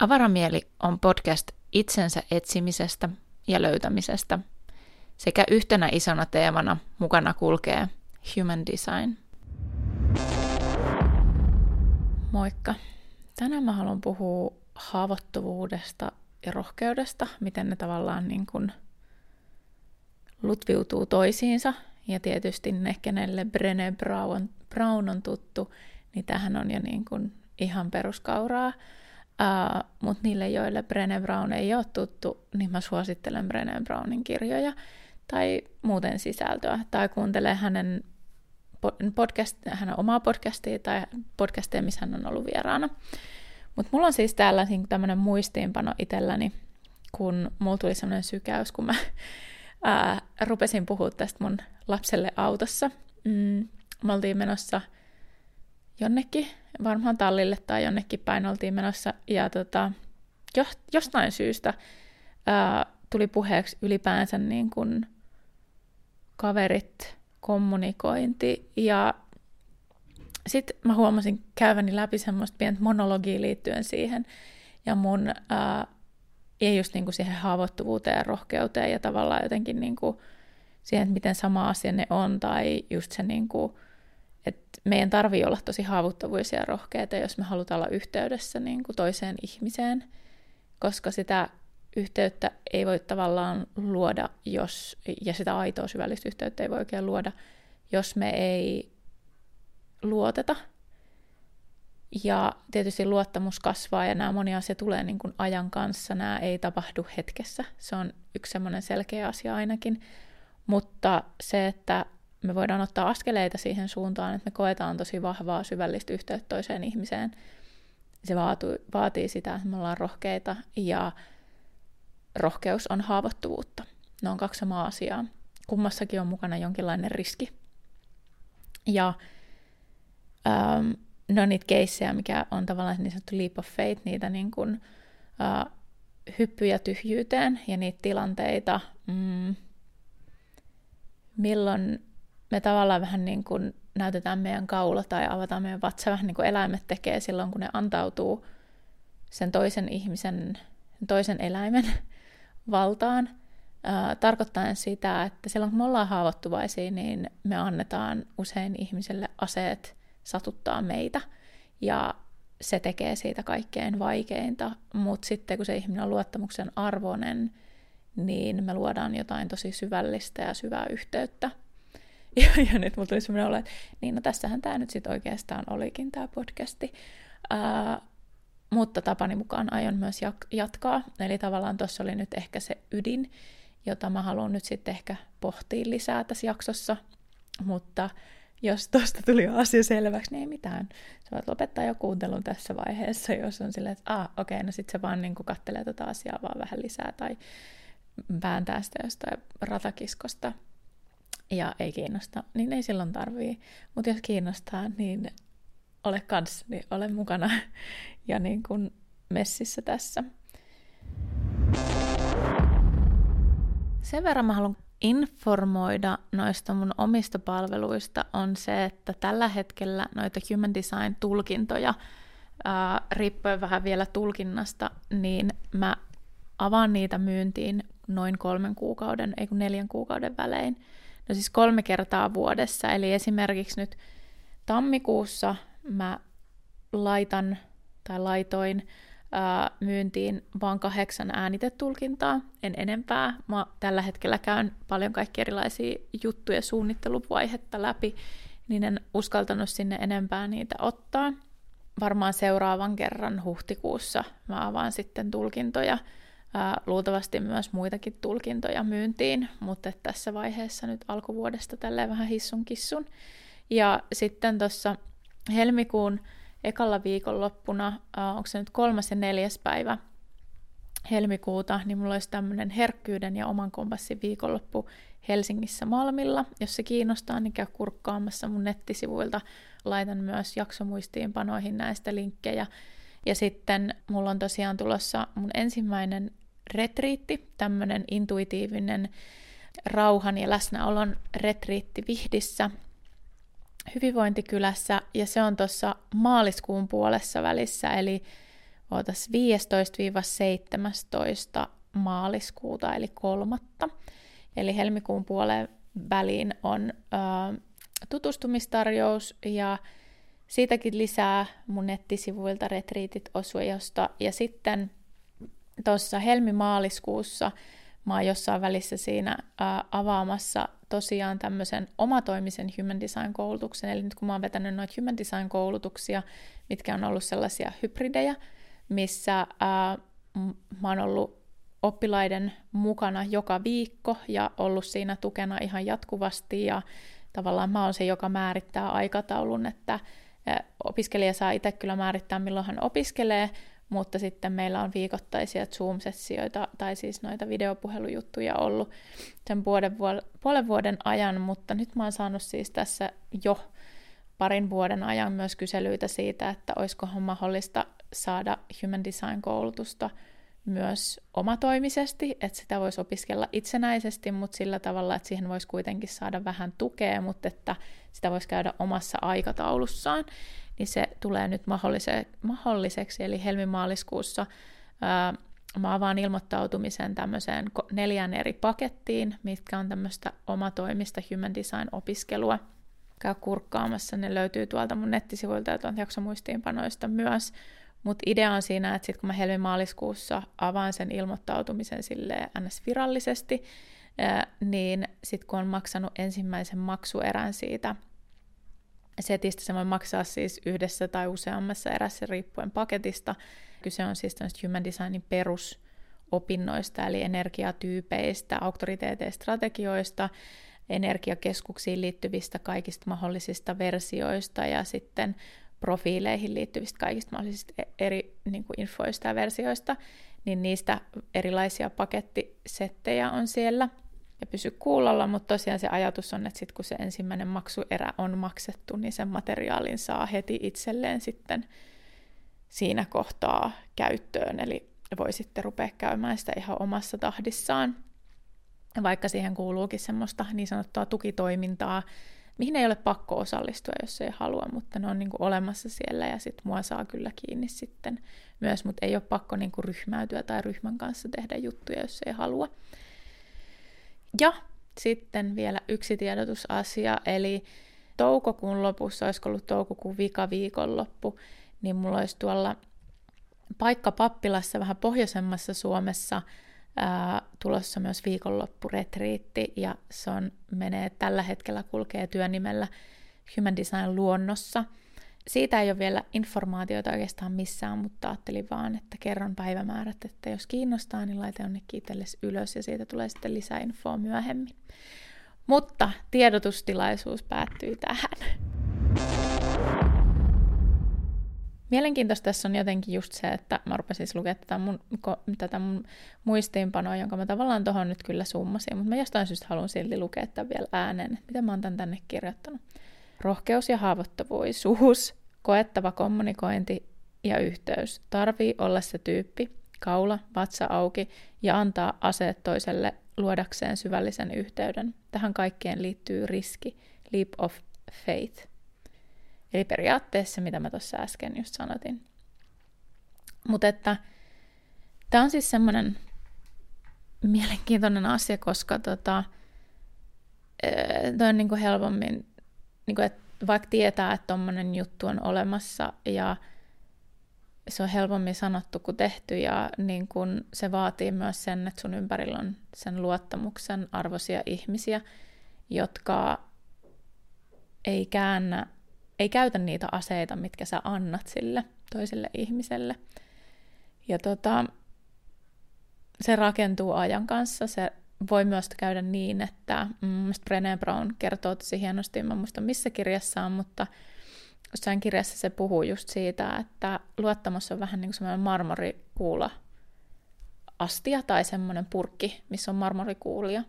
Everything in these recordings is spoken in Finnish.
Avaramieli on podcast itsensä etsimisestä ja löytämisestä sekä yhtenä isona teemana mukana kulkee Human Design. Moikka! Tänään mä haluan puhua haavoittuvuudesta ja rohkeudesta, miten ne tavallaan niin kuin lutviutuu toisiinsa. Ja tietysti ne, kenelle Brené Brown, Brown on tuttu, niin tähän on jo niin kuin ihan peruskauraa. Uh, Mutta niille, joille Brené Brown ei ole tuttu, niin mä suosittelen Brené Brownin kirjoja tai muuten sisältöä. Tai kuuntele hänen, podcast, hänen omaa podcastia tai podcastia, missä hän on ollut vieraana. Mutta mulla on siis täällä tämmöinen muistiinpano itselläni, kun mulla tuli semmoinen sykäys, kun mä ää, rupesin puhua tästä mun lapselle autossa. Mm, me oltiin menossa jonnekin, varmaan tallille tai jonnekin päin oltiin menossa, ja tota, jo, jostain syystä ää, tuli puheeksi ylipäänsä niin kuin kaverit, kommunikointi, ja sitten mä huomasin käyväni läpi semmoista pientä monologia liittyen siihen, ja mun, ää, ja just niin kuin siihen haavoittuvuuteen ja rohkeuteen, ja tavallaan jotenkin niin kuin siihen, että miten sama asia ne on, tai just se niin kuin, että meidän tarvii olla tosi haavoittuvuisia ja rohkeita, jos me halutaan olla yhteydessä niin kuin toiseen ihmiseen, koska sitä yhteyttä ei voi tavallaan luoda, jos, ja sitä aitoa syvällistä yhteyttä ei voi oikein luoda, jos me ei luoteta. Ja tietysti luottamus kasvaa ja nämä moni asia tulee niin kuin ajan kanssa, nämä ei tapahdu hetkessä. Se on yksi semmoinen selkeä asia ainakin. Mutta se, että me voidaan ottaa askeleita siihen suuntaan, että me koetaan tosi vahvaa syvällistä yhteyttä toiseen ihmiseen. Se vaatii, vaatii sitä, että me ollaan rohkeita ja rohkeus on haavoittuvuutta. Ne on kaksi samaa asiaa. Kummassakin on mukana jonkinlainen riski. Ja ähm, ne on niitä keissejä, mikä on tavallaan niin sanottu leap of faith, niitä niin kuin, äh, hyppyjä tyhjyyteen ja niitä tilanteita, mm, milloin me tavallaan vähän niin kuin näytetään meidän kaula tai avataan meidän vatsa vähän niin kuin eläimet tekee silloin, kun ne antautuu sen toisen ihmisen, sen toisen eläimen valtaan. Tarkoittaen sitä, että silloin kun me ollaan haavoittuvaisia, niin me annetaan usein ihmiselle aseet satuttaa meitä. Ja se tekee siitä kaikkein vaikeinta, mutta sitten kun se ihminen on luottamuksen arvoinen, niin me luodaan jotain tosi syvällistä ja syvää yhteyttä ja, ja nyt mulla tuli semmoinen olo, että niin no tässähän tämä nyt sitten oikeastaan olikin tämä podcasti. Ää, mutta tapani mukaan aion myös jatkaa. Eli tavallaan tuossa oli nyt ehkä se ydin, jota mä haluan nyt sitten ehkä pohtia lisää tässä jaksossa. Mutta jos tuosta tuli asia selväksi, niin ei mitään. Sä voit lopettaa jo kuuntelun tässä vaiheessa, jos on silleen, että ah, okei, okay, no sitten se vaan niin kattelee tota asiaa vaan vähän lisää tai vääntää sitä jostain ratakiskosta ja ei kiinnosta, niin ei silloin tarvii. Mutta jos kiinnostaa, niin ole kanssa, niin ole mukana ja niin kuin messissä tässä. Sen verran mä haluan informoida noista mun omista palveluista on se, että tällä hetkellä noita Human Design-tulkintoja, ää, riippuen vähän vielä tulkinnasta, niin mä avaan niitä myyntiin noin kolmen kuukauden, ei kun neljän kuukauden välein. No siis kolme kertaa vuodessa, eli esimerkiksi nyt tammikuussa mä laitan tai laitoin ää, myyntiin vain kahdeksan äänitetulkintaa, en enempää. Mä tällä hetkellä käyn paljon kaikki erilaisia juttuja suunnitteluvaihetta läpi, niin en uskaltanut sinne enempää niitä ottaa. Varmaan seuraavan kerran huhtikuussa mä avaan sitten tulkintoja luultavasti myös muitakin tulkintoja myyntiin, mutta tässä vaiheessa nyt alkuvuodesta tälleen vähän hissun kissun. Ja sitten tuossa helmikuun ekalla viikonloppuna, onko se nyt kolmas ja neljäs päivä helmikuuta, niin mulla olisi tämmöinen herkkyyden ja oman kompassin viikonloppu Helsingissä Malmilla. Jos se kiinnostaa, niin käy kurkkaamassa mun nettisivuilta. Laitan myös jaksomuistiinpanoihin näistä linkkejä. Ja sitten mulla on tosiaan tulossa mun ensimmäinen retriitti, tämmöinen intuitiivinen rauhan ja läsnäolon retriitti Vihdissä hyvinvointikylässä, ja se on tuossa maaliskuun puolessa välissä, eli ootas 15-17 maaliskuuta, eli kolmatta. Eli helmikuun puoleen väliin on ö, tutustumistarjous ja siitäkin lisää mun nettisivuilta Retriitit osuojosta. Ja sitten tuossa helmi-maaliskuussa mä oon jossain välissä siinä ää, avaamassa tosiaan tämmöisen omatoimisen Human Design-koulutuksen. Eli nyt kun mä oon vetänyt noita Human Design-koulutuksia, mitkä on ollut sellaisia hybridejä, missä ää, mä oon ollut oppilaiden mukana joka viikko ja ollut siinä tukena ihan jatkuvasti ja tavallaan mä oon se, joka määrittää aikataulun, että opiskelija saa itse kyllä määrittää, milloin hän opiskelee, mutta sitten meillä on viikoittaisia Zoom-sessioita tai siis noita videopuhelujuttuja ollut sen puolen, puolen vuoden ajan, mutta nyt mä oon saanut siis tässä jo parin vuoden ajan myös kyselyitä siitä, että olisikohan mahdollista saada Human Design-koulutusta myös omatoimisesti, että sitä voisi opiskella itsenäisesti, mutta sillä tavalla, että siihen voisi kuitenkin saada vähän tukea, mutta että sitä voisi käydä omassa aikataulussaan, niin se tulee nyt mahdollise- mahdolliseksi, eli helmimaaliskuussa ää, mä avaan ilmoittautumisen tämmöiseen neljään eri pakettiin, mitkä on tämmöistä omatoimista human design-opiskelua. Käy kurkkaamassa, ne löytyy tuolta mun nettisivuilta ja jaksomuistiinpanoista myös, mutta idea on siinä, että sitten kun mä helmi-maaliskuussa avaan sen ilmoittautumisen sille ns. virallisesti, niin sitten kun on maksanut ensimmäisen maksuerän siitä setistä, se voi maksaa siis yhdessä tai useammassa erässä riippuen paketista. Kyse on siis Human Designin perusopinnoista, eli energiatyypeistä, auktoriteeteista, strategioista, energiakeskuksiin liittyvistä kaikista mahdollisista versioista ja sitten profiileihin liittyvistä kaikista mahdollisista e- eri niin kuin infoista ja versioista, niin niistä erilaisia pakettisettejä on siellä ja pysy kuulolla, mutta tosiaan se ajatus on, että sit kun se ensimmäinen maksuerä on maksettu, niin sen materiaalin saa heti itselleen sitten siinä kohtaa käyttöön, eli voi sitten rupea käymään sitä ihan omassa tahdissaan. Vaikka siihen kuuluukin semmoista niin sanottua tukitoimintaa, mihin ei ole pakko osallistua, jos ei halua, mutta ne on niin kuin olemassa siellä ja sitten mua saa kyllä kiinni sitten myös, mutta ei ole pakko niin kuin ryhmäytyä tai ryhmän kanssa tehdä juttuja, jos ei halua. Ja sitten vielä yksi tiedotusasia, eli toukokuun lopussa, olisiko ollut toukokuun vika viikonloppu, niin mulla olisi tuolla paikka Pappilassa vähän pohjoisemmassa Suomessa tulossa myös viikonloppuretriitti, ja se on, menee tällä hetkellä kulkee työnimellä Human Design luonnossa. Siitä ei ole vielä informaatiota oikeastaan missään, mutta ajattelin vaan, että kerron päivämäärät, että jos kiinnostaa, niin laita jonnekin itsellesi ylös ja siitä tulee sitten lisää infoa myöhemmin. Mutta tiedotustilaisuus päättyy tähän. Mielenkiintoista tässä on jotenkin just se, että mä rupesin siis lukea tätä mun, tätä mun muistiinpanoa, jonka mä tavallaan tuohon nyt kyllä summasin, mutta mä jostain syystä haluan silti lukea tämän vielä ääneen, että mitä mä oon tän tänne kirjoittanut. Rohkeus ja haavoittuvuus, koettava kommunikointi ja yhteys. Tarvii olla se tyyppi, kaula, vatsa auki ja antaa aseet toiselle luodakseen syvällisen yhteyden. Tähän kaikkeen liittyy riski, leap of faith. Eli periaatteessa, mitä mä tuossa äsken just sanotin. Mutta että tämä on siis semmoinen mielenkiintoinen asia, koska tota, toi on niinku helpommin, niinku, että vaikka tietää, että tuommoinen juttu on olemassa ja se on helpommin sanottu kuin tehty ja niin kun se vaatii myös sen, että sun ympärillä on sen luottamuksen arvoisia ihmisiä, jotka ei käännä ei käytä niitä aseita, mitkä sä annat sille toiselle ihmiselle. Ja tota, se rakentuu ajan kanssa. Se voi myös käydä niin, että mm, Brené Brown kertoo tosi hienosti, mä muista missä kirjassa on, mutta jossain kirjassa se puhuu just siitä, että luottamus on vähän niin kuin semmoinen marmorikuula astia tai semmoinen purkki, missä on marmorikuulia.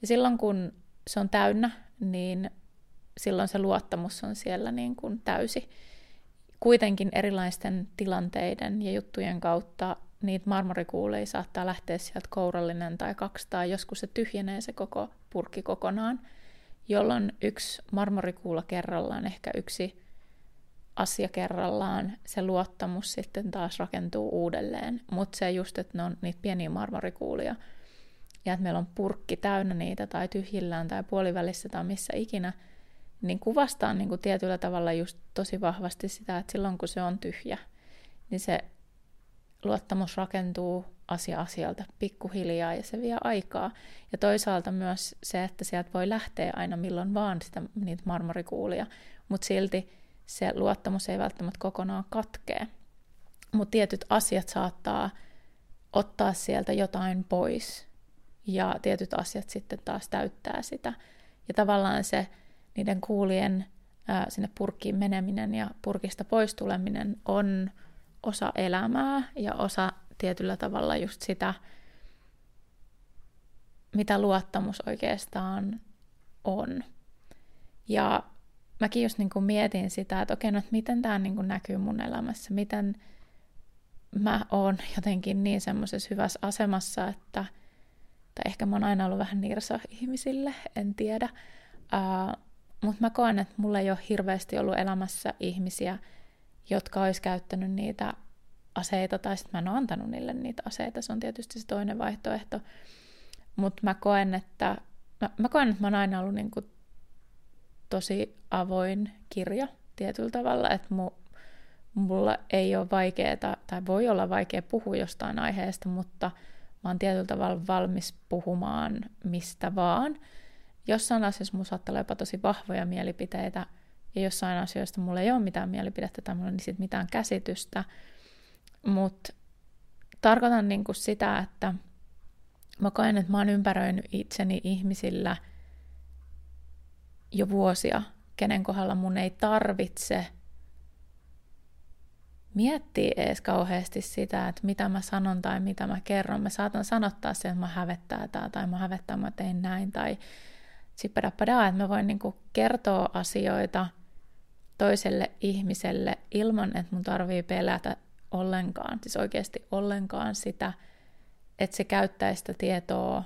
Ja silloin kun se on täynnä, niin silloin se luottamus on siellä niin kuin täysi. Kuitenkin erilaisten tilanteiden ja juttujen kautta niitä marmorikuuleja saattaa lähteä sieltä kourallinen tai kaksi, tai joskus se tyhjenee se koko purkki kokonaan, jolloin yksi marmorikuula kerrallaan, ehkä yksi asia kerrallaan se luottamus sitten taas rakentuu uudelleen. Mutta se just, että ne on niitä pieniä marmorikuulia, ja että meillä on purkki täynnä niitä tai tyhjillään tai puolivälissä tai missä ikinä, niin kuvastaa niin kuin tietyllä tavalla just tosi vahvasti sitä, että silloin kun se on tyhjä, niin se luottamus rakentuu asia asialta pikkuhiljaa ja se vie aikaa. Ja toisaalta myös se, että sieltä voi lähteä aina milloin vaan sitä, niitä marmorikuulia, mutta silti se luottamus ei välttämättä kokonaan katkee. Mutta tietyt asiat saattaa ottaa sieltä jotain pois ja tietyt asiat sitten taas täyttää sitä. Ja tavallaan se niiden kuulien ää, sinne purkkiin meneminen ja purkista pois tuleminen on osa elämää ja osa tietyllä tavalla just sitä, mitä luottamus oikeastaan on. Ja mäkin just niin kuin mietin sitä, että okei, no, että miten tämä niin kuin näkyy mun elämässä, miten mä oon jotenkin niin semmoisessa hyvässä asemassa, että, tai ehkä mä oon aina ollut vähän nirsa ihmisille, en tiedä, uh, mutta mä koen, että mulla ei ole hirveästi ollut elämässä ihmisiä, jotka olisi käyttänyt niitä aseita, tai sitten mä en ole antanut niille niitä aseita, se on tietysti se toinen vaihtoehto. Mutta mä koen, että mä, mä koen, että mä oon aina ollut niinku tosi avoin kirja tietyllä tavalla, että mu, mulla ei ole vaikeaa, tai voi olla vaikea puhua jostain aiheesta, mutta mä oon tietyllä tavalla valmis puhumaan mistä vaan. Jossain asiassa mulla saattaa olla jopa tosi vahvoja mielipiteitä, ja jossain asioista mulla ei ole mitään mielipidettä tai mulla ei siitä mitään käsitystä, mutta tarkoitan niinku sitä, että mä koen, että mä oon ympäröinyt itseni ihmisillä jo vuosia, kenen kohdalla mun ei tarvitse miettiä edes kauheasti sitä, että mitä mä sanon tai mitä mä kerron. Mä saatan sanottaa sen, että mä hävettää tää, tai mä hävettää, mä tein näin, tai sippadappadaa, että mä voin niinku kertoa asioita toiselle ihmiselle ilman, että mun tarvii pelätä ollenkaan, siis oikeasti ollenkaan sitä, että se käyttäisi sitä tietoa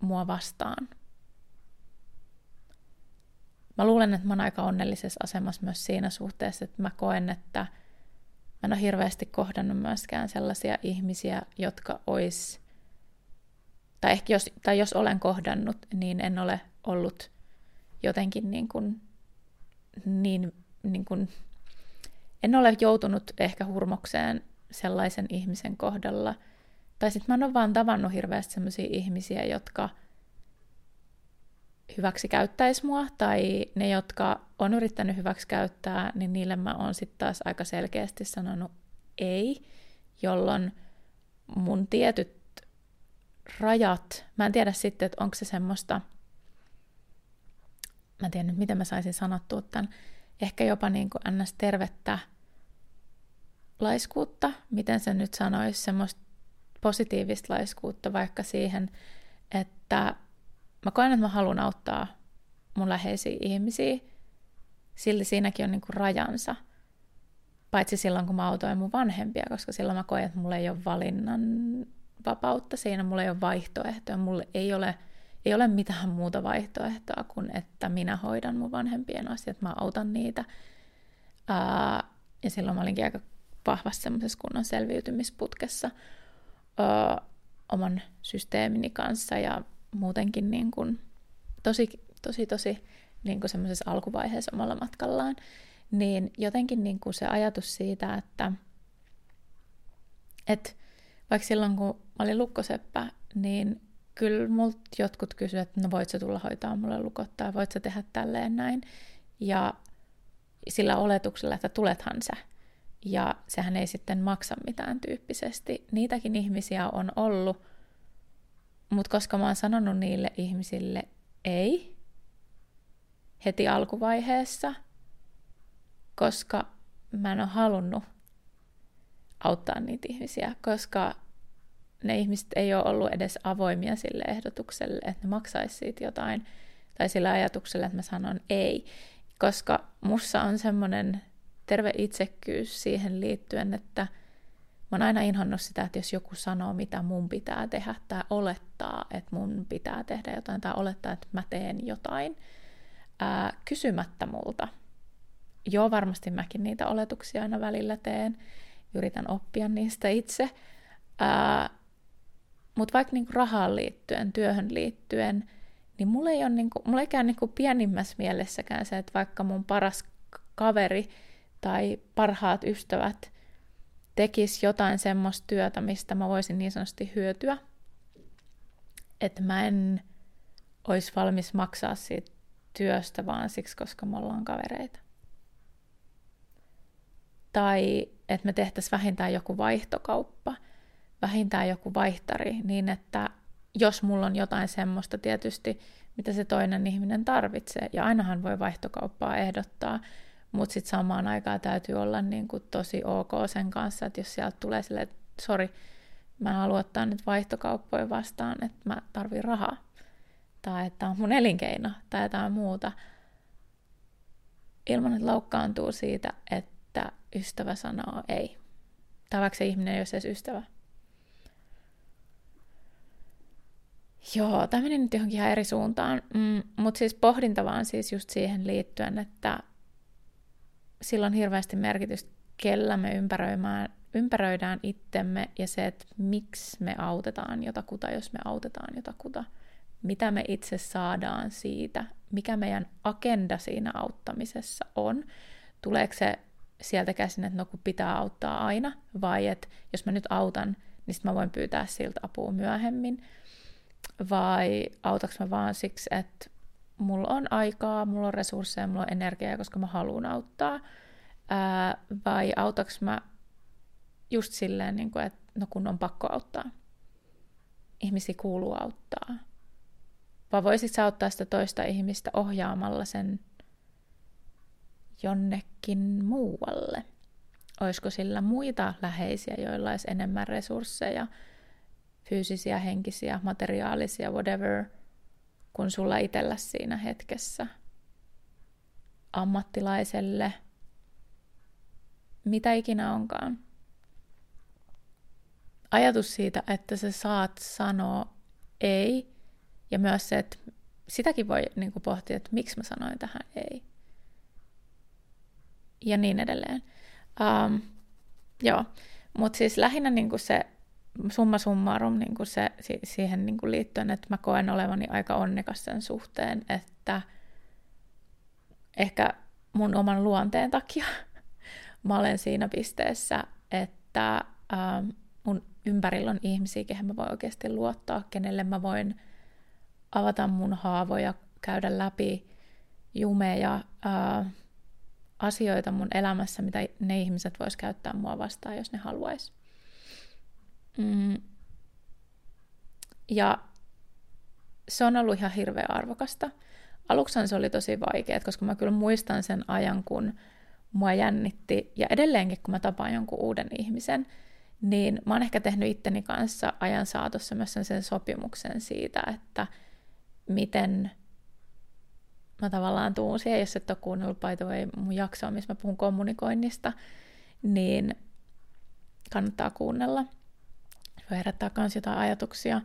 mua vastaan. Mä luulen, että mä oon aika onnellisessa asemassa myös siinä suhteessa, että mä koen, että mä en ole hirveästi kohdannut myöskään sellaisia ihmisiä, jotka ois, tai ehkä jos, tai jos olen kohdannut, niin en ole ollut jotenkin niin kuin, niin, niin kuin en ole joutunut ehkä hurmokseen sellaisen ihmisen kohdalla. Tai sitten mä en ole vaan tavannut hirveästi sellaisia ihmisiä, jotka hyväksi käyttäisi mua, tai ne, jotka on yrittänyt hyväksi käyttää, niin niille mä oon sitten taas aika selkeästi sanonut ei, jolloin mun tietyt rajat, mä en tiedä sitten, että onko se semmoista, mä en tiedä nyt, miten mä saisin sanottua tämän, ehkä jopa niin kuin ns. tervettä laiskuutta, miten se nyt sanoisi, semmoista positiivista laiskuutta vaikka siihen, että mä koen, että mä haluan auttaa mun läheisiä ihmisiä, silti siinäkin on niinku rajansa. Paitsi silloin, kun mä autoin mun vanhempia, koska silloin mä koen, että mulla ei ole valinnan vapautta. Siinä, mulla ei ole vaihtoehtoja, mulla ei ole, ei ole mitään muuta vaihtoehtoa kuin, että minä hoidan mun vanhempien asiat, mä autan niitä. Ää, ja silloin mä olinkin aika vahvassa semmoisessa kunnon selviytymisputkessa ö, oman systeemini kanssa ja muutenkin niin kuin tosi, tosi, tosi niin kuin semmoisessa alkuvaiheessa omalla matkallaan, niin jotenkin niin kuin se ajatus siitä, että, että vaikka silloin kun mä olin lukkoseppä, niin kyllä multa jotkut kysyivät, että no voit sä tulla hoitaa mulle lukot tai voit sä tehdä tälleen näin. Ja sillä oletuksella, että tulethan sä ja sehän ei sitten maksa mitään tyyppisesti. Niitäkin ihmisiä on ollut, mutta koska mä oon sanonut niille ihmisille ei heti alkuvaiheessa, koska mä en ole halunnut auttaa niitä ihmisiä, koska ne ihmiset ei ole ollut edes avoimia sille ehdotukselle, että ne maksaisi siitä jotain, tai sillä ajatuksella, että mä sanon ei, koska mussa on semmoinen terve itsekkyys siihen liittyen, että mä oon aina inhonnut sitä, että jos joku sanoo, mitä mun pitää tehdä, tai olettaa, että mun pitää tehdä jotain, tai olettaa, että mä teen jotain, ää, kysymättä multa, joo, varmasti mäkin niitä oletuksia aina välillä teen, yritän oppia niistä itse, mutta vaikka niinku rahaan liittyen, työhön liittyen, niin mulla ei, ole niinku, mulla ei käy niinku pienimmässä mielessäkään se, että vaikka mun paras kaveri tai parhaat ystävät tekis jotain semmoista työtä, mistä mä voisin niin sanotusti hyötyä, että mä en olisi valmis maksaa siitä työstä vaan siksi, koska me ollaan kavereita. Tai että me tehtäisiin vähintään joku vaihtokauppa, vähintään joku vaihtari, niin että jos mulla on jotain semmoista tietysti, mitä se toinen ihminen tarvitsee, ja ainahan voi vaihtokauppaa ehdottaa, mutta sitten samaan aikaan täytyy olla niin kuin tosi ok sen kanssa, että jos sieltä tulee silleen, että sori, mä en halua ottaa nyt vaihtokauppoja vastaan, että mä tarvin rahaa, tai että on mun elinkeino, tai jotain muuta, ilman, että loukkaantuu siitä, että ystävä sanoo ei. Tai vaikka se ihminen ei ole edes ystävä. Joo, tämä meni nyt johonkin ihan eri suuntaan, mm, mutta siis pohdinta vaan siis just siihen liittyen, että sillä on hirveästi merkitystä, kellä me ympäröimään, ympäröidään itsemme ja se, että miksi me autetaan jotakuta, jos me autetaan jotakuta. Mitä me itse saadaan siitä, mikä meidän agenda siinä auttamisessa on. Tuleeko se sieltä käsin, että no kun pitää auttaa aina, vai että jos mä nyt autan, niin sitten mä voin pyytää siltä apua myöhemmin. Vai autaks mä vaan siksi, että mulla on aikaa, mulla on resursseja, mulla on energiaa, koska mä haluan auttaa. Ää, vai autaks mä just silleen, niin kuin, että no kun on pakko auttaa. Ihmisiä kuuluu auttaa. Vai voisit auttaa sitä toista ihmistä ohjaamalla sen jonnekin muualle? Olisiko sillä muita läheisiä, joilla olisi enemmän resursseja, fyysisiä, henkisiä, materiaalisia, whatever – kuin sulla itsellä siinä hetkessä. Ammattilaiselle, mitä ikinä onkaan. Ajatus siitä, että sä saat sanoa ei, ja myös se, että sitäkin voi niin kuin pohtia, että miksi mä sanoin tähän ei. Ja niin edelleen. Um, joo, mutta siis lähinnä niin kuin se summa summarum niin kuin se, siihen niin kuin liittyen, että mä koen olevani aika onnekas sen suhteen, että ehkä mun oman luonteen takia mä olen siinä pisteessä, että ähm, mun ympärillä on ihmisiä, kehen mä voin oikeasti luottaa, kenelle mä voin avata mun haavoja, käydä läpi jumeja, äh, asioita mun elämässä, mitä ne ihmiset vois käyttää mua vastaan, jos ne haluaisi. Mm. Ja se on ollut ihan hirveän arvokasta. Aluksi se oli tosi vaikea, koska mä kyllä muistan sen ajan, kun mua jännitti, ja edelleenkin kun mä tapaan jonkun uuden ihmisen, niin mä oon ehkä tehnyt itteni kanssa ajan saatossa myös sen sopimuksen siitä, että miten mä tavallaan tuun siihen, jos et ole kuunnellut the way, mun jaksoa, missä mä puhun kommunikoinnista, niin kannattaa kuunnella. Voi herättää myös jotain ajatuksia,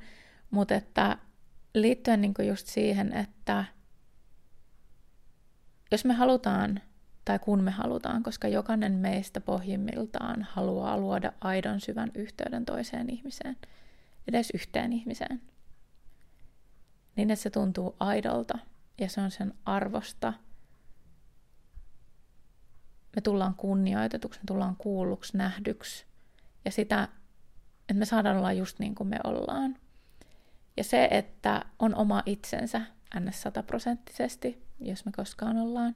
mutta että liittyen niin just siihen, että jos me halutaan, tai kun me halutaan, koska jokainen meistä pohjimmiltaan haluaa luoda aidon syvän yhteyden toiseen ihmiseen, edes yhteen ihmiseen, niin että se tuntuu aidolta ja se on sen arvosta. Me tullaan kunnioitetuksi, me tullaan kuulluksi, nähdyksi ja sitä että me saadaan olla just niin kuin me ollaan. Ja se, että on oma itsensä ns. sataprosenttisesti, jos me koskaan ollaan,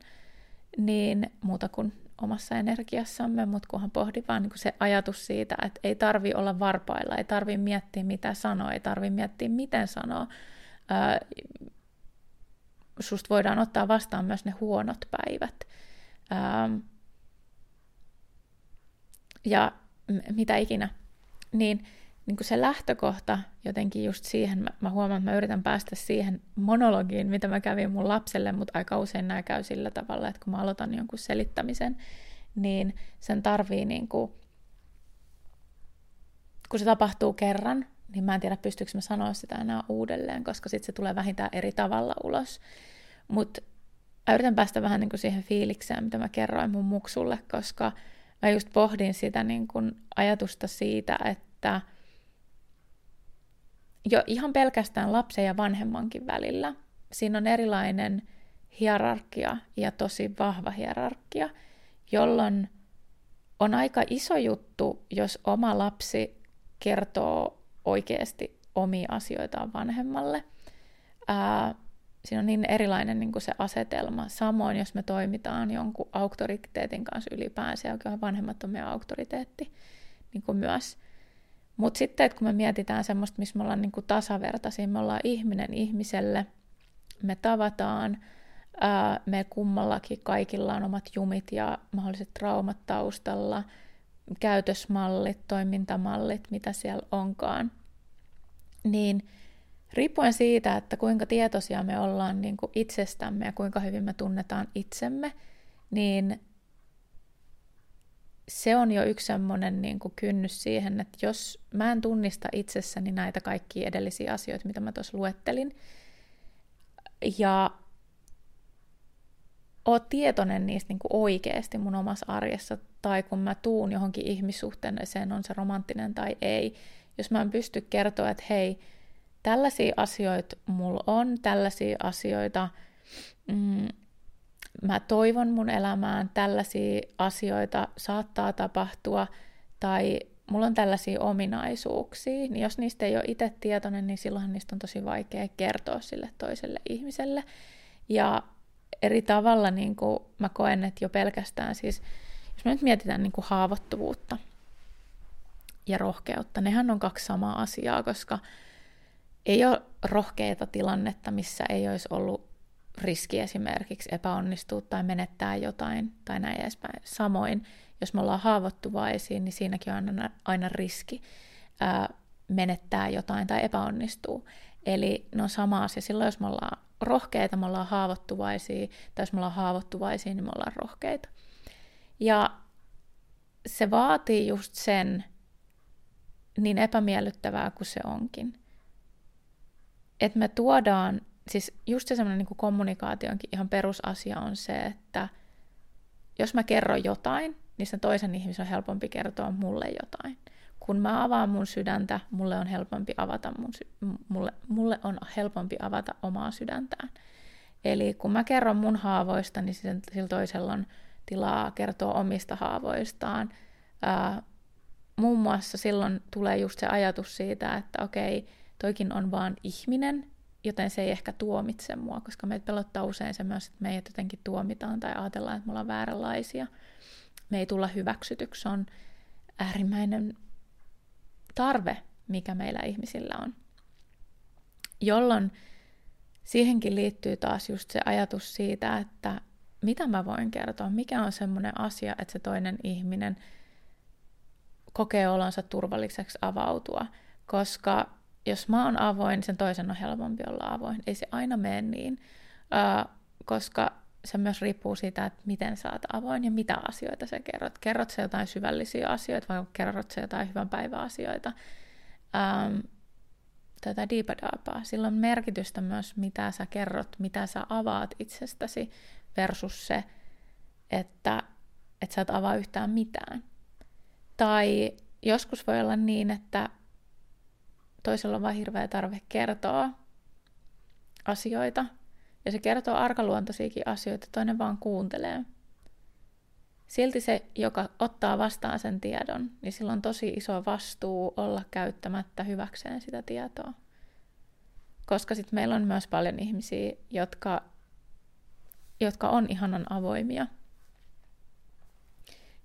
niin muuta kuin omassa energiassamme, mutta kunhan pohdi vaan niin se ajatus siitä, että ei tarvi olla varpailla, ei tarvi miettiä mitä sanoo, ei tarvi miettiä miten sanoo. Susta voidaan ottaa vastaan myös ne huonot päivät. Ää, ja mitä ikinä niin, niin kuin se lähtökohta jotenkin just siihen, mä, mä huomaan, että mä yritän päästä siihen monologiin, mitä mä kävin mun lapselle, mutta aika usein nämä käy sillä tavalla, että kun mä aloitan jonkun selittämisen, niin sen tarvii niin kuin, kun se tapahtuu kerran, niin mä en tiedä pystyykö mä sanoa sitä enää uudelleen, koska sitten se tulee vähintään eri tavalla ulos. Mutta mä yritän päästä vähän niin kuin siihen fiilikseen, mitä mä kerroin mun muksulle, koska mä just pohdin sitä niin kuin ajatusta siitä, että jo ihan pelkästään lapsen ja vanhemmankin välillä siinä on erilainen hierarkia ja tosi vahva hierarkia, jolloin on aika iso juttu, jos oma lapsi kertoo oikeasti omia asioitaan vanhemmalle. Ää, siinä on niin erilainen niin kuin se asetelma. Samoin, jos me toimitaan jonkun auktoriteetin kanssa ylipäänsä, ja kyllä vanhemmat on meidän auktoriteetti niin kuin myös. Mutta sitten, että kun me mietitään semmoista, missä me ollaan niin kuin tasavertaisia, me ollaan ihminen ihmiselle, me tavataan, ää, me kummallakin kaikilla on omat jumit ja mahdolliset traumat taustalla, käytösmallit, toimintamallit, mitä siellä onkaan, niin – riippuen siitä, että kuinka tietoisia me ollaan niin kuin itsestämme ja kuinka hyvin me tunnetaan itsemme, niin se on jo yksi semmoinen niin kuin kynnys siihen, että jos mä en tunnista itsessäni näitä kaikkia edellisiä asioita, mitä mä tuossa luettelin, ja oot tietoinen niistä niin kuin oikeasti mun omassa arjessa, tai kun mä tuun johonkin ihmissuhteeseen, on se romanttinen tai ei, jos mä en pysty kertoa, että hei, tällaisia asioita mulla on, tällaisia asioita mm, mä toivon mun elämään, tällaisia asioita saattaa tapahtua, tai mulla on tällaisia ominaisuuksia, niin jos niistä ei ole itse tietoinen, niin silloin niistä on tosi vaikea kertoa sille toiselle ihmiselle. Ja eri tavalla niin kuin mä koen, että jo pelkästään siis, jos me nyt mietitään niin kuin haavoittuvuutta ja rohkeutta, nehän on kaksi samaa asiaa, koska ei ole rohkeita tilannetta, missä ei olisi ollut riski esimerkiksi epäonnistua tai menettää jotain tai näin edespäin. Samoin, jos me ollaan haavoittuvaisia, niin siinäkin on aina, aina riski ää, menettää jotain tai epäonnistuu. Eli ne on sama asia. Silloin, jos me ollaan rohkeita, me ollaan haavoittuvaisia, tai jos me ollaan haavoittuvaisia, niin me ollaan rohkeita. Ja se vaatii just sen, niin epämiellyttävää kuin se onkin, että me tuodaan, siis just se semmoinen niin kommunikaationkin ihan perusasia on se, että jos mä kerron jotain, niin sen toisen ihmisen on helpompi kertoa mulle jotain. Kun mä avaan mun sydäntä, mulle on helpompi avata mun sy- mulle, mulle on helpompi avata omaa sydäntään. Eli kun mä kerron mun haavoista, niin sen, sillä toisella on tilaa kertoa omista haavoistaan. Ää, muun muassa silloin tulee just se ajatus siitä, että okei, toikin on vaan ihminen, joten se ei ehkä tuomitse mua, koska meitä pelottaa usein se myös, että meidät jotenkin tuomitaan tai ajatellaan, että me ollaan vääränlaisia. Me ei tulla hyväksytyksi, on äärimmäinen tarve, mikä meillä ihmisillä on. Jolloin siihenkin liittyy taas just se ajatus siitä, että mitä mä voin kertoa, mikä on semmoinen asia, että se toinen ihminen kokee olonsa turvalliseksi avautua, koska jos mä oon avoin, sen toisen on helpompi olla avoin. Ei se aina mene niin, uh, koska se myös riippuu siitä, että miten sä oot avoin ja mitä asioita sä kerrot. Kerrot sä jotain syvällisiä asioita vai kerrot sä jotain hyvän päivän asioita. Um, tätä diipadaapaa. Sillä on merkitystä myös, mitä sä kerrot, mitä sä avaat itsestäsi versus se, että, että sä et avaa yhtään mitään. Tai joskus voi olla niin, että toisella on vain hirveä tarve kertoa asioita. Ja se kertoo arkaluontoisiakin asioita, toinen vaan kuuntelee. Silti se, joka ottaa vastaan sen tiedon, niin sillä on tosi iso vastuu olla käyttämättä hyväkseen sitä tietoa. Koska sitten meillä on myös paljon ihmisiä, jotka, jotka on ihanan avoimia –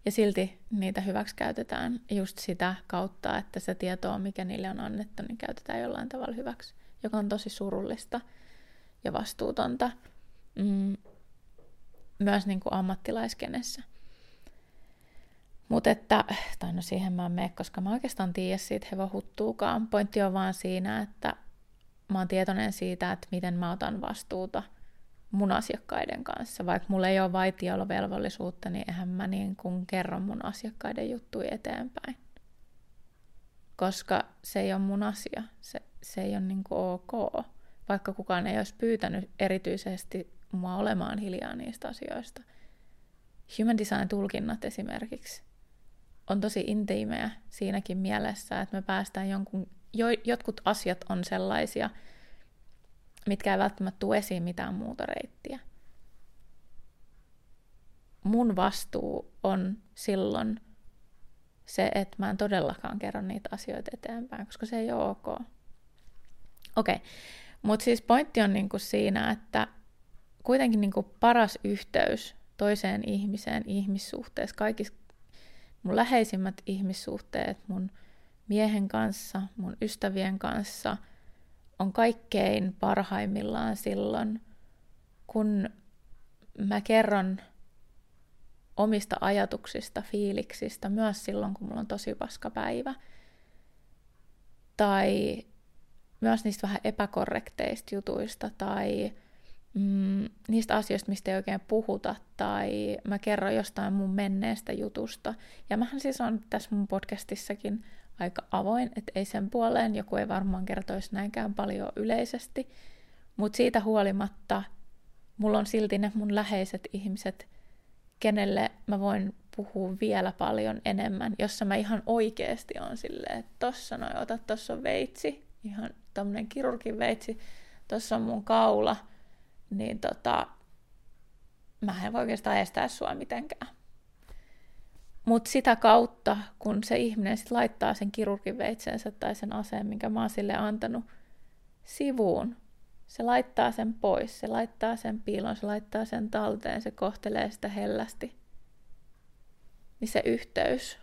ja silti niitä hyväksi käytetään just sitä kautta, että se tietoa, mikä niille on annettu, niin käytetään jollain tavalla hyväksi, joka on tosi surullista ja vastuutonta mm, myös niin kuin ammattilaiskenessä. Mutta että, tai no siihen mä en mene, koska mä oikeastaan tiedä siitä hevon Pointti on vaan siinä, että mä oon tietoinen siitä, että miten mä otan vastuuta – mun asiakkaiden kanssa. Vaikka mulla ei ole vaitiolovelvollisuutta, niin eihän mä niin kuin kerron mun asiakkaiden juttuja eteenpäin. Koska se ei ole mun asia. Se, se ei ole niin kuin ok. Vaikka kukaan ei olisi pyytänyt erityisesti mua olemaan hiljaa niistä asioista. Human design-tulkinnat esimerkiksi on tosi intiimejä siinäkin mielessä, että me päästään jonkun, jo, jotkut asiat on sellaisia, mitkä ei välttämättä tule esiin mitään muuta reittiä. Mun vastuu on silloin se, että mä en todellakaan kerro niitä asioita eteenpäin, koska se ei ole ok. Okei, okay. mutta siis pointti on niinku siinä, että kuitenkin niinku paras yhteys toiseen ihmiseen ihmissuhteessa, kaikissa mun läheisimmät ihmissuhteet mun miehen kanssa, mun ystävien kanssa on kaikkein parhaimmillaan silloin, kun mä kerron omista ajatuksista, fiiliksistä, myös silloin, kun mulla on tosi paska päivä. Tai myös niistä vähän epäkorrekteista jutuista tai mm, niistä asioista, mistä ei oikein puhuta, tai mä kerron jostain mun menneestä jutusta. Ja mähän siis on tässä mun podcastissakin aika avoin, että ei sen puoleen, joku ei varmaan kertoisi näinkään paljon yleisesti, mutta siitä huolimatta mulla on silti ne mun läheiset ihmiset, kenelle mä voin puhua vielä paljon enemmän, jossa mä ihan oikeasti on silleen, että tossa noin, ota, tossa on veitsi, ihan tämmönen kirurgin veitsi, tossa on mun kaula, niin tota, mä en voi oikeastaan estää sua mitenkään. Mutta sitä kautta, kun se ihminen sit laittaa sen kirurgin veitsensä tai sen aseen, minkä mä oon sille antanut sivuun, se laittaa sen pois, se laittaa sen piilon, se laittaa sen talteen, se kohtelee sitä hellästi. Niin se yhteys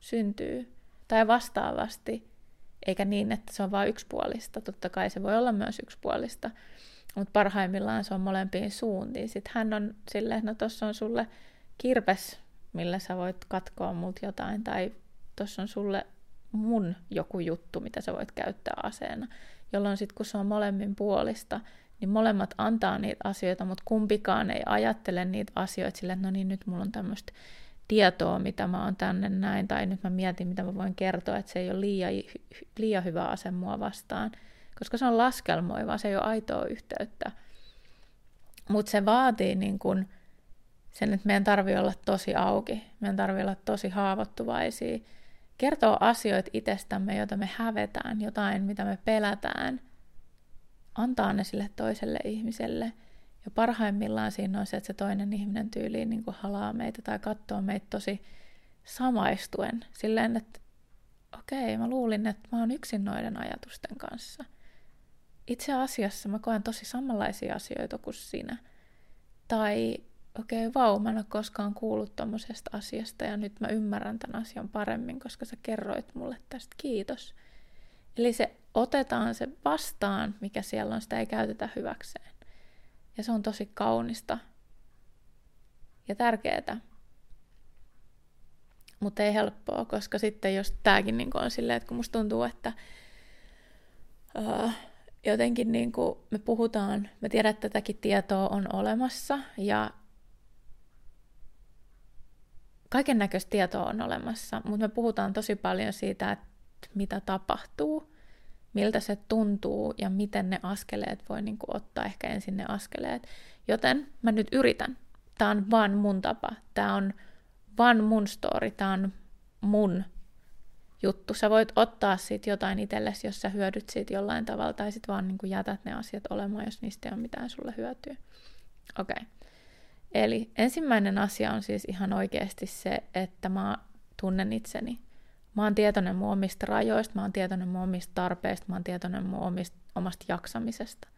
syntyy. Tai vastaavasti, eikä niin, että se on vain yksipuolista. Totta kai se voi olla myös yksipuolista, mutta parhaimmillaan se on molempiin suuntiin. Sitten hän on silleen, no tossa on sulle kirpes, millä sä voit katkoa mut jotain, tai tossa on sulle mun joku juttu, mitä sä voit käyttää aseena. Jolloin sitten kun se on molemmin puolista, niin molemmat antaa niitä asioita, mutta kumpikaan ei ajattele niitä asioita sille, että no niin, nyt mulla on tämmöistä tietoa, mitä mä oon tänne näin, tai nyt mä mietin, mitä mä voin kertoa, että se ei ole liian, liian hyvä ase mua vastaan koska se on laskelmoiva, se ei ole aitoa yhteyttä. Mutta se vaatii niin kun sen, että meidän tarvii olla tosi auki, meidän tarvii olla tosi haavoittuvaisia, kertoa asioita itsestämme, joita me hävetään, jotain, mitä me pelätään, antaa ne sille toiselle ihmiselle. Ja parhaimmillaan siinä on se, että se toinen ihminen tyyliin niin kuin halaa meitä tai katsoo meitä tosi samaistuen. Silleen, että okei, mä luulin, että mä oon yksin noiden ajatusten kanssa – itse asiassa mä koen tosi samanlaisia asioita kuin sinä. Tai okei, okay, vau, mä en ole koskaan kuullut tommosesta asiasta ja nyt mä ymmärrän tämän asian paremmin, koska sä kerroit mulle tästä, kiitos. Eli se otetaan se vastaan, mikä siellä on, sitä ei käytetä hyväkseen. Ja se on tosi kaunista ja tärkeää. Mutta ei helppoa, koska sitten jos tämäkin niin on silleen, että kun musta tuntuu, että uh, jotenkin niin kuin me puhutaan, me tiedän, että tätäkin tietoa on olemassa ja kaiken näköistä tietoa on olemassa, mutta me puhutaan tosi paljon siitä, että mitä tapahtuu, miltä se tuntuu ja miten ne askeleet voi niin kuin ottaa ehkä ensin ne askeleet. Joten mä nyt yritän. Tämä on vaan mun tapa. Tämä on vaan mun story. Tämä on mun juttu. Sä voit ottaa siitä jotain itsellesi, jos sä hyödyt siitä jollain tavalla, tai sitten vaan niin kuin jätät ne asiat olemaan, jos niistä ei ole mitään sulle hyötyä. Okei. Okay. Eli ensimmäinen asia on siis ihan oikeasti se, että mä tunnen itseni. Mä oon tietoinen mun omista rajoista, mä oon tietoinen mun omista tarpeista, mä oon tietoinen mun omista, omasta jaksamisesta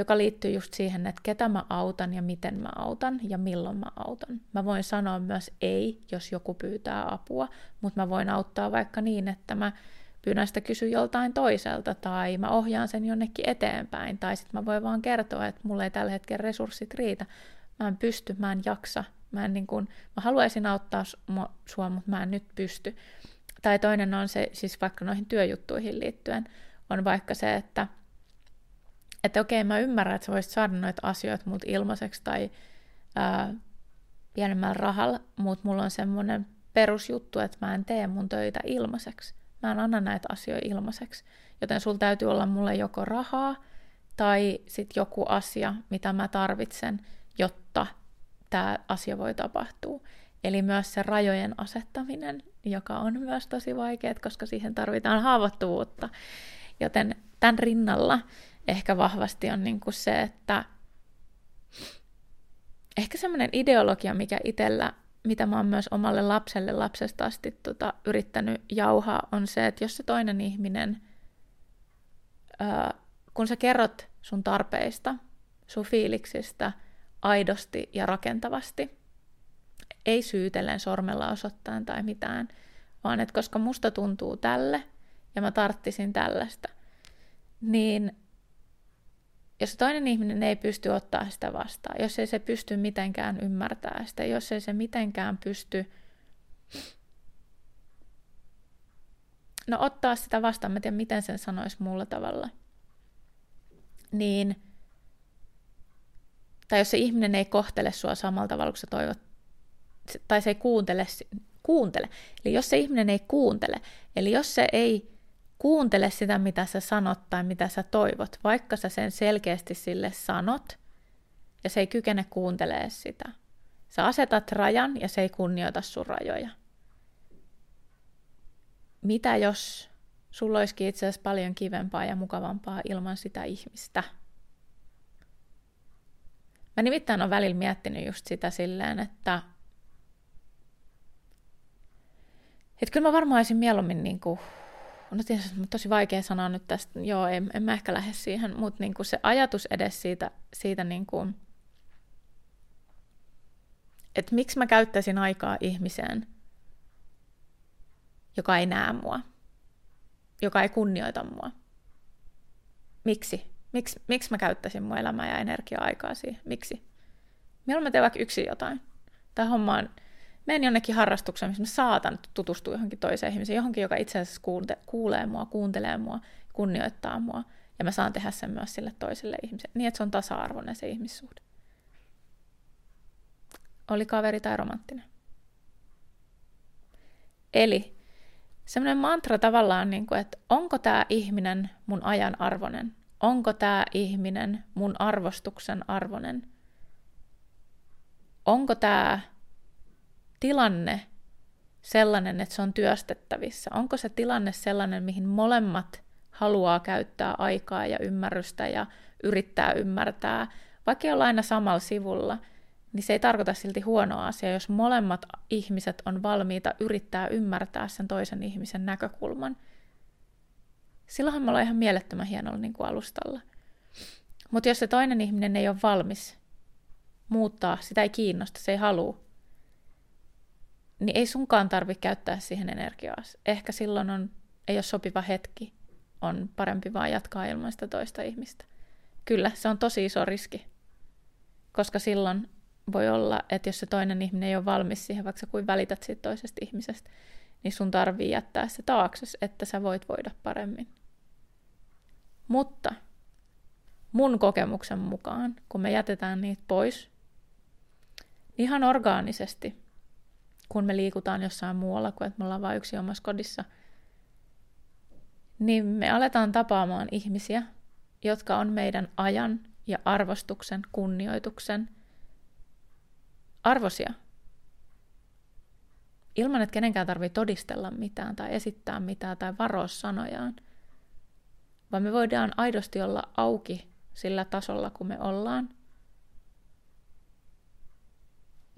joka liittyy just siihen, että ketä mä autan ja miten mä autan ja milloin mä autan. Mä voin sanoa myös ei, jos joku pyytää apua, mutta mä voin auttaa vaikka niin, että mä pyydän sitä kysyä joltain toiselta tai mä ohjaan sen jonnekin eteenpäin tai sitten mä voin vaan kertoa, että mulla ei tällä hetkellä resurssit riitä. Mä en pysty, mä en jaksa, mä, en niin kun, mä haluaisin auttaa sua, mutta mä en nyt pysty. Tai toinen on se, siis vaikka noihin työjuttuihin liittyen, on vaikka se, että – että okei, mä ymmärrän, että sä voisit saada noita asioita mut ilmaiseksi tai ää, pienemmällä rahalla, mutta mulla on semmoinen perusjuttu, että mä en tee mun töitä ilmaiseksi. Mä en anna näitä asioita ilmaiseksi. Joten sulla täytyy olla mulle joko rahaa tai sitten joku asia, mitä mä tarvitsen, jotta tämä asia voi tapahtua. Eli myös se rajojen asettaminen, joka on myös tosi vaikeaa, koska siihen tarvitaan haavoittuvuutta. Joten tämän rinnalla ehkä vahvasti on niin kuin se, että ehkä semmoinen ideologia, mikä itsellä, mitä mä oon myös omalle lapselle lapsesta asti tota, yrittänyt jauhaa, on se, että jos se toinen ihminen, ää, kun sä kerrot sun tarpeista, sun fiiliksistä aidosti ja rakentavasti, ei syytellen sormella osoittain tai mitään, vaan että koska musta tuntuu tälle ja mä tarttisin tällaista, niin jos toinen ihminen ei pysty ottaa sitä vastaan, jos ei se pysty mitenkään ymmärtämään sitä, jos ei se mitenkään pysty no ottaa sitä vastaan, mä tiedän miten sen sanoisi muulla tavalla, niin tai jos se ihminen ei kohtele sua samalla tavalla kuin sä toivot, tai se ei kuuntele, kuuntele. Eli jos se ihminen ei kuuntele, eli jos se ei kuuntele sitä, mitä sä sanot tai mitä sä toivot, vaikka sä sen selkeästi sille sanot, ja se ei kykene kuuntelee sitä. Sä asetat rajan ja se ei kunnioita sun rajoja. Mitä jos sulla olisikin itse asiassa paljon kivempaa ja mukavampaa ilman sitä ihmistä? Mä nimittäin olen välillä miettinyt just sitä silleen, että että kyllä mä varmaan olisin mieluummin niin kuin no tietysti tosi vaikea sanoa nyt tästä, joo, en, en mä ehkä lähde siihen, mutta niin kuin se ajatus edes siitä, siitä niin kuin, että miksi mä käyttäisin aikaa ihmiseen, joka ei näe mua, joka ei kunnioita mua. Miksi? Miksi, miksi mä käyttäisin mun elämää ja energiaa aikaa siihen? Miksi? Mieluummin mä teen vaikka yksin jotain. Tämä homma on menen jonnekin harrastukseen, missä mä saatan tutustua johonkin toiseen ihmiseen, johonkin, joka itse asiassa kuunte- kuulee mua, kuuntelee mua, kunnioittaa mua, ja mä saan tehdä sen myös sille toiselle ihmiselle, niin että se on tasa-arvoinen se ihmissuhde. Oli kaveri tai romanttinen. Eli semmoinen mantra tavallaan, niin kuin, että onko tämä ihminen mun ajan arvoinen? Onko tämä ihminen mun arvostuksen arvoinen? Onko tämä tilanne sellainen, että se on työstettävissä? Onko se tilanne sellainen, mihin molemmat haluaa käyttää aikaa ja ymmärrystä ja yrittää ymmärtää, vaikka ei olla aina samalla sivulla, niin se ei tarkoita silti huonoa asiaa, jos molemmat ihmiset on valmiita yrittää ymmärtää sen toisen ihmisen näkökulman. Silloinhan me ollaan ihan mielettömän hienolla niin kuin alustalla. Mutta jos se toinen ihminen ei ole valmis muuttaa, sitä ei kiinnosta, se ei halua, niin ei sunkaan tarvitse käyttää siihen energiaa. Ehkä silloin on, ei ole sopiva hetki, on parempi vaan jatkaa ilman sitä toista ihmistä. Kyllä, se on tosi iso riski, koska silloin voi olla, että jos se toinen ihminen ei ole valmis siihen, vaikka sä kuin välität siitä toisesta ihmisestä, niin sun tarvii jättää se taakse, että sä voit voida paremmin. Mutta mun kokemuksen mukaan, kun me jätetään niitä pois, ihan orgaanisesti kun me liikutaan jossain muualla kuin että me ollaan vain yksi omassa kodissa, niin me aletaan tapaamaan ihmisiä, jotka on meidän ajan ja arvostuksen, kunnioituksen arvosia. Ilman, että kenenkään tarvitsee todistella mitään tai esittää mitään tai varoa sanojaan. Vaan me voidaan aidosti olla auki sillä tasolla, kun me ollaan –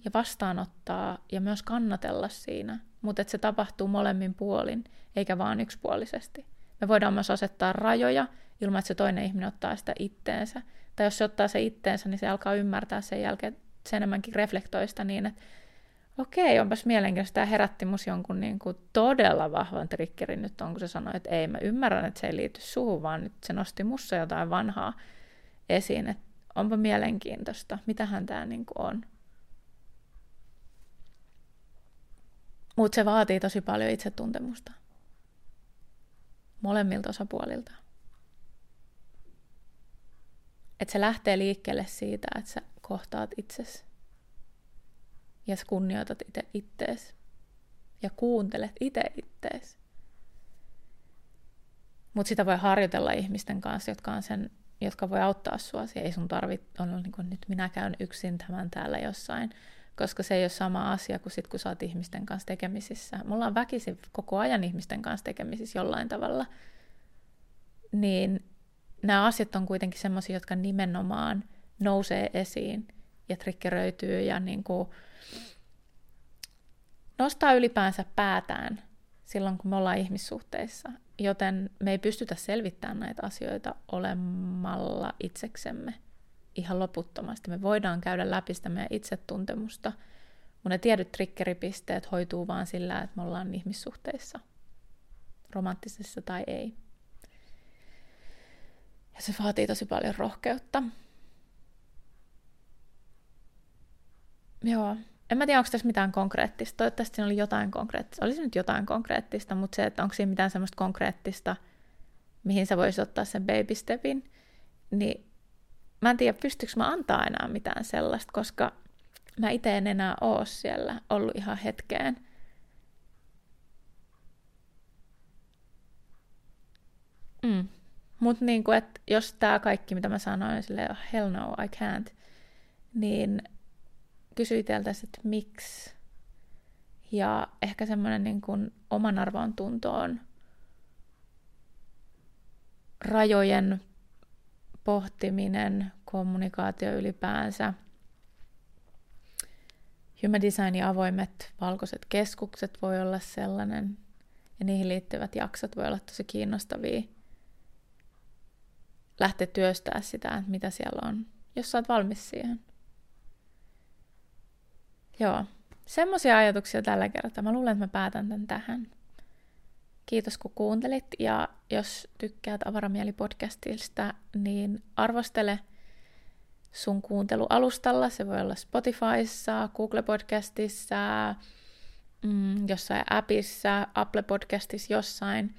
ja vastaanottaa ja myös kannatella siinä, mutta että se tapahtuu molemmin puolin, eikä vain yksipuolisesti. Me voidaan myös asettaa rajoja ilman, että se toinen ihminen ottaa sitä itteensä. Tai jos se ottaa se itteensä, niin se alkaa ymmärtää sen jälkeen, se enemmänkin reflektoista niin, että okei, onpas mielenkiintoista, tämä herätti mus jonkun niin kuin todella vahvan triggerin nyt on, kun se sanoi, että ei, mä ymmärrän, että se ei liity suhun, vaan nyt se nosti mussa jotain vanhaa esiin, että onpa mielenkiintoista, mitähän tämä niin kuin on. Mutta se vaatii tosi paljon itsetuntemusta. Molemmilta osapuolilta. Että se lähtee liikkeelle siitä, että sä kohtaat itsesi. Ja sä kunnioitat itse ittees. Ja kuuntelet itse ittees. Mutta sitä voi harjoitella ihmisten kanssa, jotka on sen jotka voi auttaa sua. Ei sun tarvitse olla niin kuin, nyt minä käyn yksin tämän täällä jossain, koska se ei ole sama asia kuin sit, kun sä oot ihmisten kanssa tekemisissä. Mulla on väkisin koko ajan ihmisten kanssa tekemisissä jollain tavalla. Niin nämä asiat on kuitenkin sellaisia, jotka nimenomaan nousee esiin ja triggeröityy ja niin kuin nostaa ylipäänsä päätään silloin, kun me ollaan ihmissuhteissa. Joten me ei pystytä selvittämään näitä asioita olemalla itseksemme ihan loputtomasti. Me voidaan käydä läpi sitä meidän itsetuntemusta, mutta ne tiedyt triggeripisteet hoituu vaan sillä, että me ollaan ihmissuhteissa, romanttisessa tai ei. Ja se vaatii tosi paljon rohkeutta. Joo, en mä tiedä, onko tässä mitään konkreettista. Toivottavasti siinä oli jotain konkreettista. Olisi nyt jotain konkreettista, mutta se, että onko siinä mitään semmoista konkreettista, mihin sä voisit ottaa sen baby stepin, niin mä en tiedä, pystyykö mä antaa enää mitään sellaista, koska mä itse en enää oo siellä ollut ihan hetkeen. Mm. Mutta niin jos tämä kaikki, mitä mä sanoin, silleen, oh, hell no, I can't, niin kysyiteltäisiin, että miksi. Ja ehkä semmoinen niin kuin oman arvon tuntoon rajojen pohtiminen, kommunikaatio ylipäänsä, Human Design ja avoimet valkoiset keskukset voi olla sellainen, ja niihin liittyvät jaksot voi olla tosi kiinnostavia lähteä työstää sitä, että mitä siellä on, jos sä oot valmis siihen. Joo, semmoisia ajatuksia tällä kertaa. Mä luulen, että mä päätän tämän tähän. Kiitos kun kuuntelit ja jos tykkäät Avaramieli-podcastista, niin arvostele sun kuuntelualustalla. Se voi olla Spotifyssa, Google Podcastissa, mm, jossain appissa, Apple Podcastissa, jossain.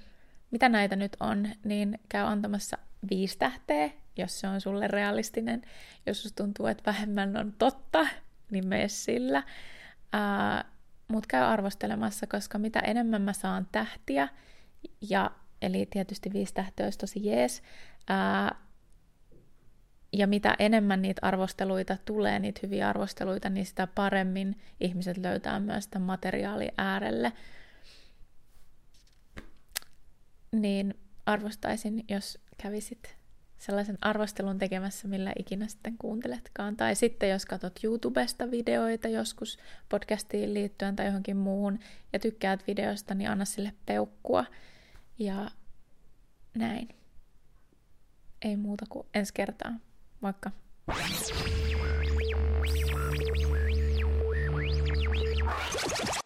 Mitä näitä nyt on, niin käy antamassa viisi tähteä, jos se on sulle realistinen. Jos tuntuu, että vähemmän on totta, niin mene sillä. Uh, Mutta käy arvostelemassa, koska mitä enemmän mä saan tähtiä, ja, eli tietysti viisi tähtöä olisi tosi jees, ää, ja mitä enemmän niitä arvosteluita tulee, niitä hyviä arvosteluita, niin sitä paremmin ihmiset löytää myös sitä materiaali äärelle. Niin arvostaisin, jos kävisit sellaisen arvostelun tekemässä, millä ikinä sitten kuunteletkaan. Tai sitten jos katsot YouTubesta videoita joskus podcastiin liittyen tai johonkin muuhun ja tykkäät videosta, niin anna sille peukkua. Ja näin. Ei muuta kuin ensi kertaa. Moikka!